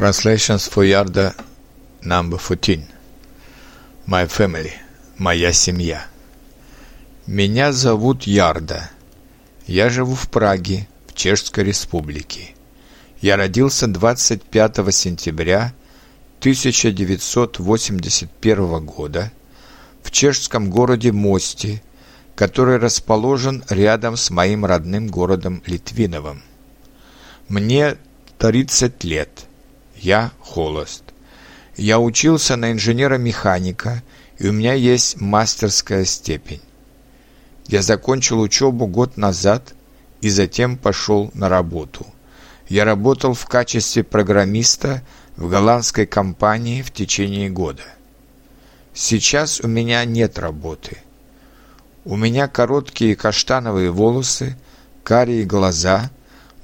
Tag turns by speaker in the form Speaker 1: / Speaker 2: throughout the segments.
Speaker 1: Translations for Yarda number 14. My family. Моя семья. Меня зовут Ярда. Я живу в Праге, в Чешской Республике. Я родился 25 сентября 1981 года в чешском городе Мости, который расположен рядом с моим родным городом Литвиновым. Мне 30 лет – я холост. Я учился на инженера-механика, и у меня есть мастерская степень. Я закончил учебу год назад и затем пошел на работу. Я работал в качестве программиста в голландской компании в течение года. Сейчас у меня нет работы. У меня короткие каштановые волосы, карие глаза,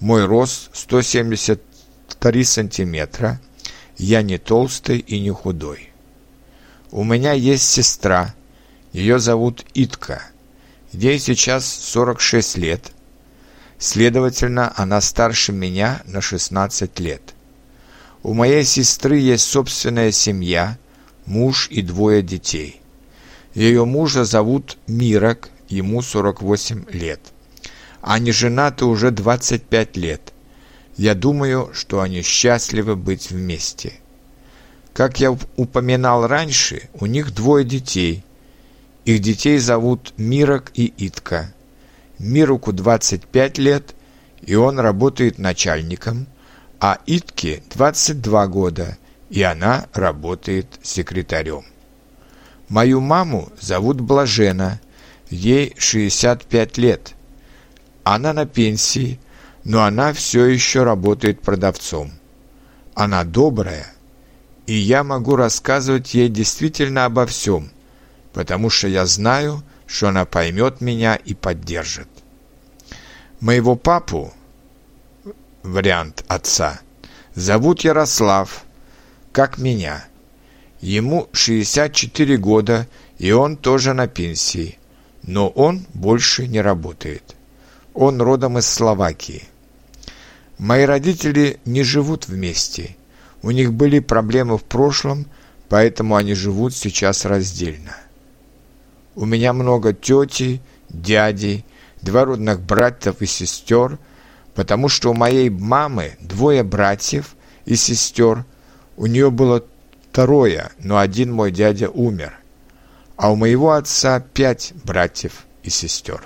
Speaker 1: мой рост 170 три сантиметра, я не толстый и не худой. У меня есть сестра, ее зовут Итка, ей сейчас 46 лет, следовательно, она старше меня на 16 лет. У моей сестры есть собственная семья, муж и двое детей. Ее мужа зовут Мирок, ему 48 лет. Они женаты уже 25 лет – я думаю, что они счастливы быть вместе. Как я упоминал раньше, у них двое детей. Их детей зовут Мирок и Итка. Мироку 25 лет, и он работает начальником, а Итке 22 года, и она работает секретарем. Мою маму зовут Блажена, ей 65 лет. Она на пенсии, но она все еще работает продавцом. Она добрая, и я могу рассказывать ей действительно обо всем, потому что я знаю, что она поймет меня и поддержит. Моего папу, вариант отца, зовут Ярослав, как меня. Ему 64 года, и он тоже на пенсии, но он больше не работает. Он родом из Словакии. Мои родители не живут вместе. У них были проблемы в прошлом, поэтому они живут сейчас раздельно. У меня много тети, дядей, двоюродных братьев и сестер, потому что у моей мамы двое братьев и сестер. У нее было трое, но один мой дядя умер. А у моего отца пять братьев и сестер.